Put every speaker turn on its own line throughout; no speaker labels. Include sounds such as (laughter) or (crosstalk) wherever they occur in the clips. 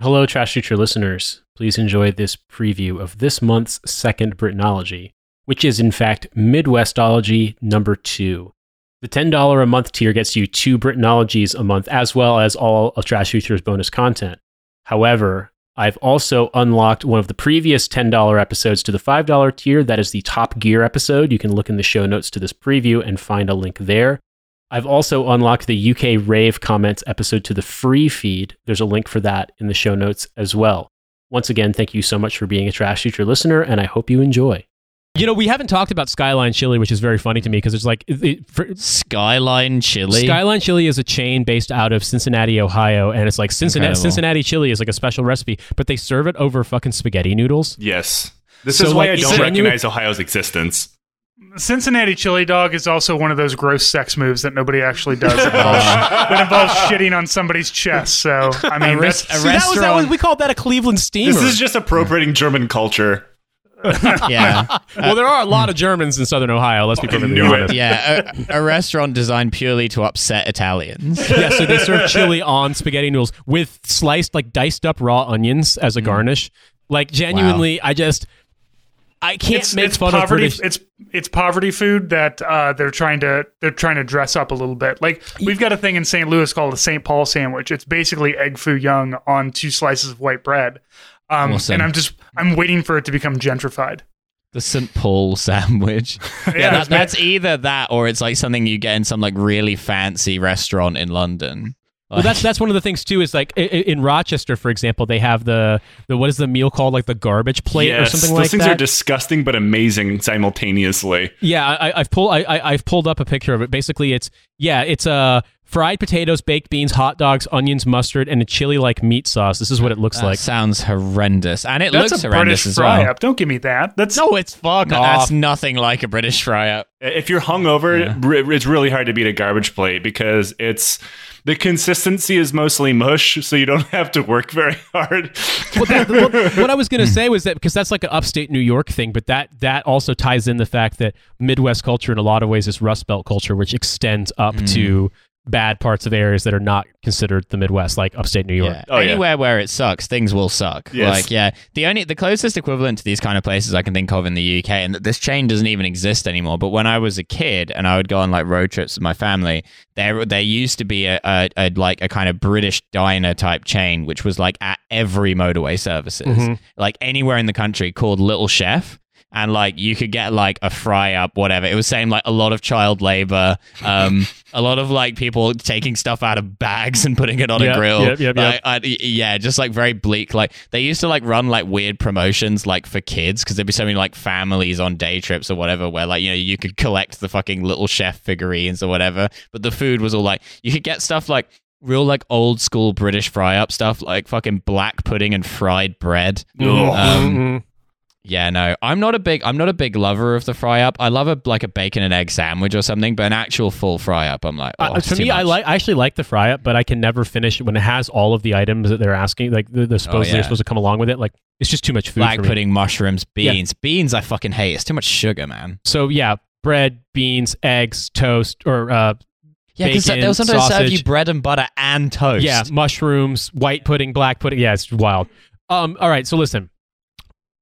Hello, Trash Future listeners. Please enjoy this preview of this month's second Britanology, which is in fact Midwestology number two. The $10 a month tier gets you two Britanologies a month, as well as all of Trash Future's bonus content. However, I've also unlocked one of the previous $10 episodes to the $5 tier. That is the Top Gear episode. You can look in the show notes to this preview and find a link there. I've also unlocked the UK Rave Comments episode to the free feed. There's a link for that in the show notes as well. Once again, thank you so much for being a Trash Future listener, and I hope you enjoy. You know, we haven't talked about Skyline Chili, which is very funny to me because it's like it, it, for,
Skyline Chili.
Skyline Chili is a chain based out of Cincinnati, Ohio, and it's like Cincinnati
Incredible.
Cincinnati chili is like a special recipe, but they serve it over fucking spaghetti noodles.
Yes. This
So,
is why
like,
I don't
it genuine-
recognize Ohio's existence.
Cincinnati chili dog is also one of those gross sex moves that nobody actually does that involves, (laughs) that involves shitting on somebody's chest. So I mean,
res-
that's,
a
See, that was, that was we called that a Cleveland steamer.
This is just appropriating German culture. (laughs)
yeah,
well, there are a lot of Germans in Southern Ohio. Let's be perfectly
knew it.
yeah. A, a restaurant designed purely to upset Italians. (laughs)
yeah, so they serve chili on spaghetti noodles with sliced, like diced up raw onions as a
Mm.
garnish. Like genuinely, I just I can't
it's,
make
it's
fun
poverty.
of British.
It's it's poverty food that uh, they're trying to they're trying to dress up a little bit. Like we've got a thing in St. Louis called the St. Paul sandwich. It's basically egg foo young on two slices of white bread. Um,
Awesome.
And I'm just I'm waiting for it to become gentrified.
The St. Paul (laughs) sandwich. (laughs) Yeah,
Yeah,
that, that's either that or it's like something you get in some like really fancy restaurant in London.
Well, that's that's one of the things too. Is like i- i- in Rochester, for example, they have the the what is the meal called, like the garbage plate or something
those
like
things
that.
Things are disgusting but amazing simultaneously.
Yeah, I, I've pulled I, I, I've pulled up a picture of it. Basically, it's yeah, it's uh, fried potatoes, baked beans, hot dogs, onions, mustard, and a chili like meat sauce. This is what it looks
That
like.
sounds horrendous, and it
That's
looks
a
horrendous
British
as
fry
well.
up. Don't give me that. That's
No, it's fuck
No,
off.
that's nothing like a British fry up.
If you're hungover, r- it's really hard to beat a garbage plate because it's the consistency is mostly mush, so you don't (laughs) have to work very hard.
well, that, what, (laughs) what I was going to hmm. say was that because that's like an upstate New York thing, but that that also ties in the fact that Midwest culture in a lot of ways is Rust Belt culture, which extends up hmm. to bad parts of areas that are not considered the Midwest, like upstate New York.
Yeah.
Oh, yeah.
Anywhere where it sucks, things will suck.
Yes.
Like, yeah, the only the closest equivalent to these kind of places I can think of in the UK, and this chain doesn't even exist anymore. But when I was a kid and I would go on like road trips with my family, there there used to be a, a, a like a kind of British diner type chain, which was like at every motorway services,
Mhm.
like anywhere in the country, called Little Chef. And like you could get like a fry up, whatever. It was saying like a lot of child labor, um, (laughs) a lot of like people taking stuff out of bags and putting it on
Yep,
a grill.
yep, yep,
Like, I, yeah, just like very bleak. Like they used to like run like weird promotions like for kids because there'd be so many like families on day trips or whatever where like you know you could collect the fucking little chef figurines or whatever, but the food was all like you could get stuff like real like old school British fry up stuff like fucking black pudding and fried bread. Um,
Mhm.
Yeah, no, I'm not a big I'm not a big lover of the fry up. I love a like a bacon and egg sandwich or something, but an actual full fry up, I'm like, oh,
Uh, for me, I like I actually like the fry up, but I can never finish it when it has all of the items that they're asking. Like they're, they're supposed
Oh, yeah.
they're supposed to come along with it. Like it's just too much food.
black
me.
pudding, mushrooms,
Yeah.
beans. Beans I fucking hate. It's too much sugar, man.
So yeah, bread, beans, eggs, toast, or uh,
Yeah, because they'll sometimes serve you bread and butter and toast.
yeah, mushrooms, white pudding, black pudding. Yeah, it's wild. Um, all right, so listen,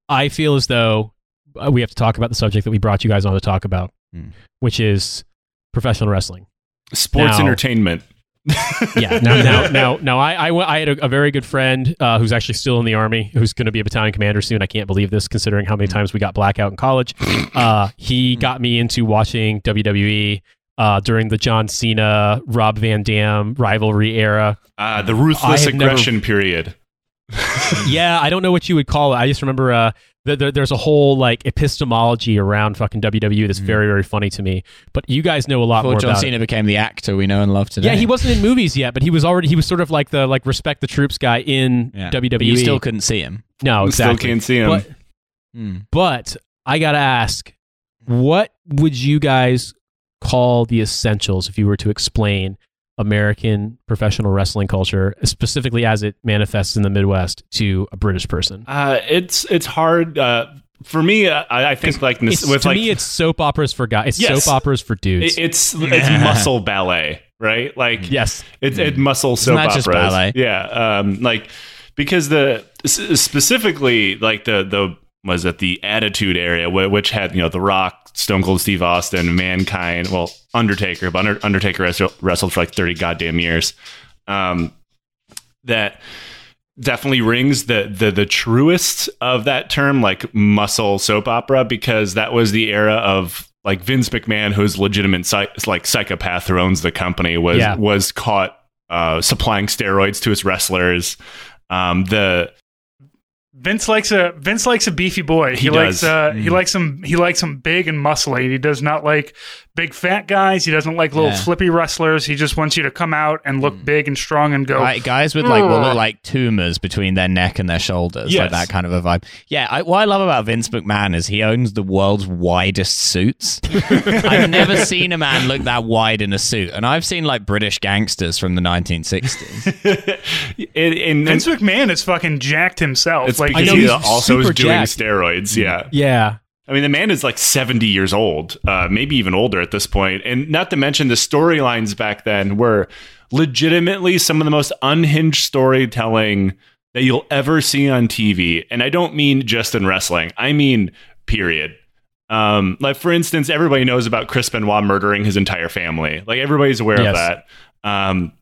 I feel as though uh, we have to talk about the subject that we brought you guys on to talk about,
Hmm.
which is professional wrestling.
Sports
Now-
entertainment. (laughs)
Yeah. Now, now, now, now, I, I, I had a, a very good friend uh, who's actually still in the army, who's going to be a battalion commander soon. I can't believe this, considering how many times we got blackout in college. (laughs) Uh, he got me into watching WWE uh, during the John Cena, Rob Van Dam rivalry era.
Uh, the ruthless
have never-
aggression period.
Yeah, I don't know what you would call it. I just remember uh, th- th- there's a whole like epistemology around fucking WWE that's very, very funny to me. But you guys know a lot
Before
more
John
about
Cena
it.
became the actor we know and love today.
Yeah, he wasn't in movies yet, but he was already he was sort of like the like respect the troops guy in
Yeah.
WWE.
But you still couldn't see him.
no, exactly.
Still can't see him.
But
Hmm.
but I gotta ask, what would you guys call the essentials if you were to explain American professional wrestling culture, specifically as it manifests in the Midwest, to a British person?
Uh, it's it's hard uh, for me. Uh, I, I think like
It's,
this, with
to
like
me, it's soap operas for guys. It's
Yes.
soap operas for dudes.
it- it's it's muscle ballet, right? Like
yes.
it's it muscle soap
not just
operas.
ballet.
Yeah, um, like because the s- specifically like the the was it the Attitude area, which had you know The Rock, Stone Cold Steve Austin, Mankind, well Undertaker, but Under- Undertaker wrestled, wrestled for like thirty goddamn years. Um, that definitely rings the the the truest of that term, like muscle soap opera, because that was the era of like Vince McMahon, who's legitimate psych- like psychopath who owns the company, was
Yeah.
was caught uh, supplying steroids to his wrestlers. Um, the
Vince likes a Vince likes a beefy boy.
He
likes
does.
uh, he likes him he likes him big and muscly. He does not like big fat guys. He doesn't like little
Yeah.
flippy wrestlers. He just wants you to come out and look
Mm.
big and strong and go.
Right, guys with like what look like tumors between their neck and their shoulders, like that kind of a vibe. Yeah, I, what I love about Vince McMahon is he owns the world's widest suits. (laughs) I've never seen a man look that wide in a suit, and I've seen like British gangsters from the 1960s. (laughs)
and, and
Vince McMahon is fucking jacked himself.
it's
like
because
know
he
he's
also is
super
doing
jacked.
steroids. Yeah.
Yeah.
I mean, the man is like 70 years old, uh, maybe even older at this point. And not to mention the storylines back then were legitimately some of the most unhinged storytelling that you'll ever see on TV. And I don't mean just in wrestling, I mean, period. Um, like, for instance, everybody knows about Chris Benoit murdering his entire family. Like, everybody's aware
Yes.
of that. Um,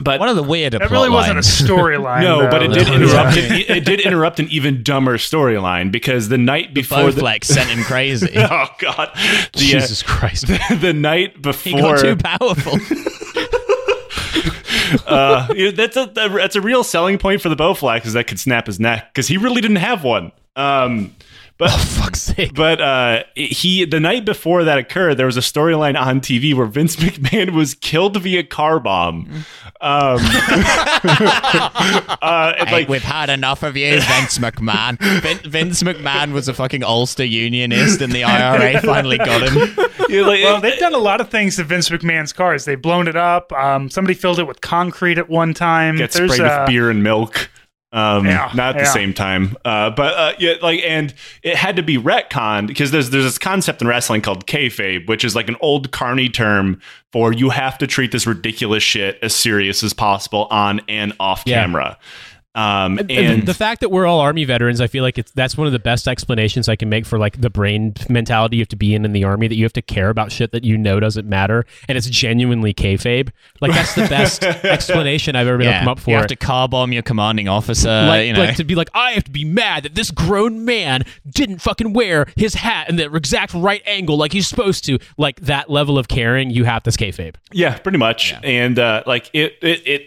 but
One of the weirder
that
plot
really wasn't a storyline. (laughs)
no,
though.
but it did interrupt. It, it did interrupt an even dumber storyline because the night before the,
Bowflex sent him crazy. (laughs)
oh god, the, uh,
Jesus Christ. (laughs)
the night
He
before
got too powerful.
uh, that's a that's a real selling point for the Bowflex is that could snap his neck because he really didn't have one. Um, but (laughs)
Fuck's sake.
but uh, he the night before that occurred, there was a storyline on TV where Vince (laughs) McMahon was killed via car bomb. Um, (laughs) uh, it's
Hey,
like
we've had enough of you, Vince McMahon. Vin- Vince McMahon was a fucking Ulster Unionist, and the IRA finally got him.
you're like-
Well, they've done a lot of things to Vince McMahon's cars. They've blown it up. Um, somebody filled it with concrete at one time.
get
There's,
sprayed
uh,
with beer and milk. Um,
Yeah,
not at the same time, uh, but uh, yeah, like, and it had to be retconned because there's there's this concept in wrestling called kayfabe, which is like an old carny term for you have to treat this ridiculous shit as serious as possible on and off
Yeah.
camera. Um, and,
And, and the fact that we're all army veterans, I feel like it's that's one of the best explanations I can make for like the brain mentality you have to be in in the army that you have to care about shit that you know doesn't matter and it's genuinely kayfabe. Like that's the best (laughs) explanation I've ever been
Yeah,
come up for.
you have to car bomb your commanding officer.
like,
you know,
like to be like, I have to be mad that this grown man didn't fucking wear his hat in the exact right angle like he's supposed to. Like that level of caring, you have this kayfabe.
yeah, pretty much. And uh, like it, it, it,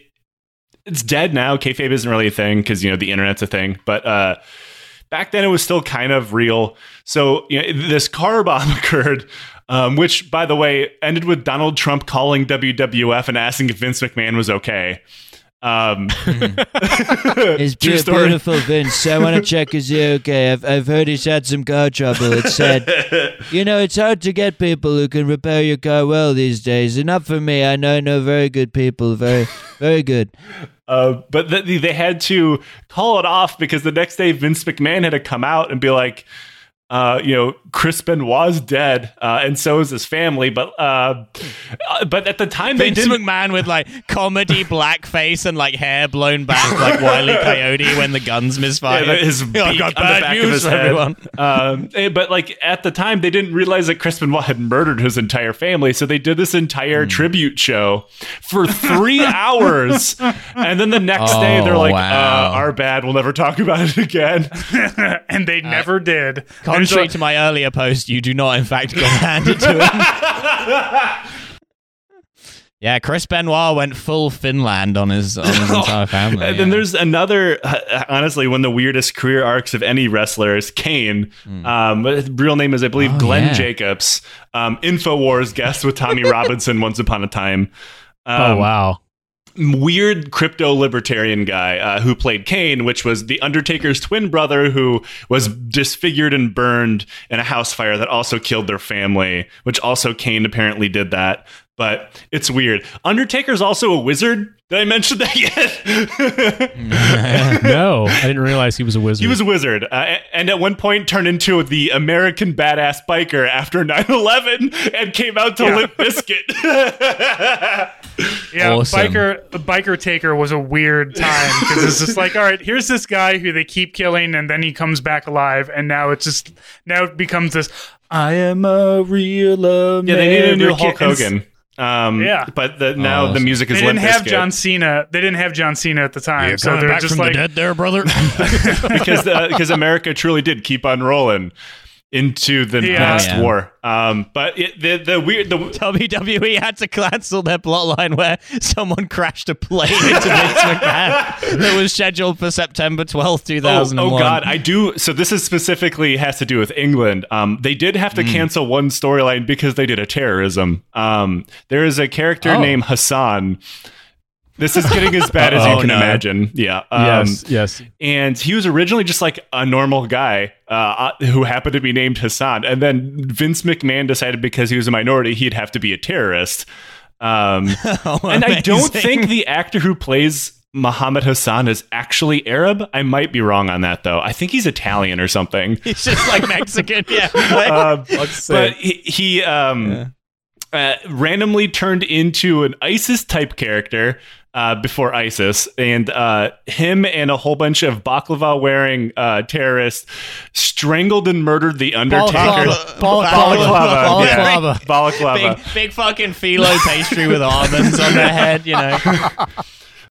it's dead now. Kayfabe isn't really a thing because you know the internet's a thing, but uh, back then it was still kind of real. So you know, this car bomb (laughs) occurred, um, which, by the way, ended with Donald Trump calling WWF and asking if Vince McMahon was okay. Um, (laughs)
It's
True story.
beautiful, Vince. I want to check is he okay? I've, I've heard he's had some car trouble. It's said, (laughs) you know, it's hard to get people who can repair your car well these days. Not for me. I know, I know very good people. Very, very good. (laughs)
Uh, but th- they had to call it off because the next day Vince McMahon had to come out and be like, uh, you know, Chris Benoit's dead, uh, and so is his family. But uh, uh, but at the time they didn't.
McMahon with like comedy blackface and like hair blown back like Wiley Coyote when the guns misfire.
Yeah, his
Oh,
beak
I've got
on the
bad
back of
news
his
for
head.
everyone.
Um, eh, but like at the time, they didn't realize that Chris Benoit had murdered his entire family, so they did this entire tribute show for three (laughs) hours, and then the next day they're
Oh,
like,
wow.
uh, "Our bad. We'll never talk about it again." (laughs)
and they never did. And
Contrary to my earlier post, you do not, in fact, go (laughs) hand it to him. yeah, Chris Benoit went full Finland on his on his (laughs) entire family.
And then
yeah.
there's another, uh, honestly, one of the weirdest career arcs of any wrestler is Kane. Um, real name is, I believe.
Oh,
Glenn
yeah.
Jacobs. Um, Infowars guest with Tommy (laughs) Robinson once upon a time. Um,
oh wow.
Weird crypto libertarian guy uh, who played Kane, which was the Undertaker's twin brother who was disfigured and burned in a house fire that also killed their family, which also Kane apparently did that. But it's weird. Undertaker's also a wizard. Did I mention that yet? (laughs)
no, I didn't realize he was a wizard.
He was a wizard, uh, and at one point turned into the American badass biker after (laughs) 9/11 and came out to
Yeah.
Limp Bizkit. (laughs)
Yeah,
Awesome.
biker biker taker was a weird time because it's just like, all right, here's this guy who they keep killing, and then he comes back alive, and now it's just now it becomes this. I am a real American.
yeah, they needed a new Hulk Hogan. Um,
Yeah.
but the, now
Oh,
the music is.
They didn't
Limp
have
Bizkit.
John Cena. They didn't have John Cena at the time, so they're just like,
there, brother. (laughs) (laughs)
because uh, because America truly did keep on rolling into the
Yeah.
past
Yeah.
war. Um, but it, the the weird the
WWE had to cancel their plotline where someone crashed a plane into Vince (laughs) McMahon that was scheduled for September twelfth, two
thousand.
2001.
oh God, I do. So this is specifically has to do with England. Um, they did have to cancel one storyline because they did a terrorism. Um, there is a character
Oh.
named Hassan. This is getting as bad as you can
no.
imagine. Yeah. Um,
yes, yes.
and he was originally just like a normal guy uh, who happened to be named Hassan, and then Vince McMahon decided because he was a minority, he'd have to be a terrorist. Um, (laughs)
Oh,
and I don't think the actor who plays Muhammad Hassan is actually Arab. I might be wrong on that though. I think he's Italian or something. (laughs)
He's just like Mexican. Yeah. (laughs)
Um,
Let's
but he, he um, uh, randomly turned into an ISIS type character uh, before ISIS, and uh, him and a whole bunch of baklava wearing uh, terrorists strangled and murdered the Undertaker.
Balaclava.
Balaclava, yeah.
Balaclava.
Balaclava.
Big, big fucking phyllo pastry with almonds on their head, you know. (laughs)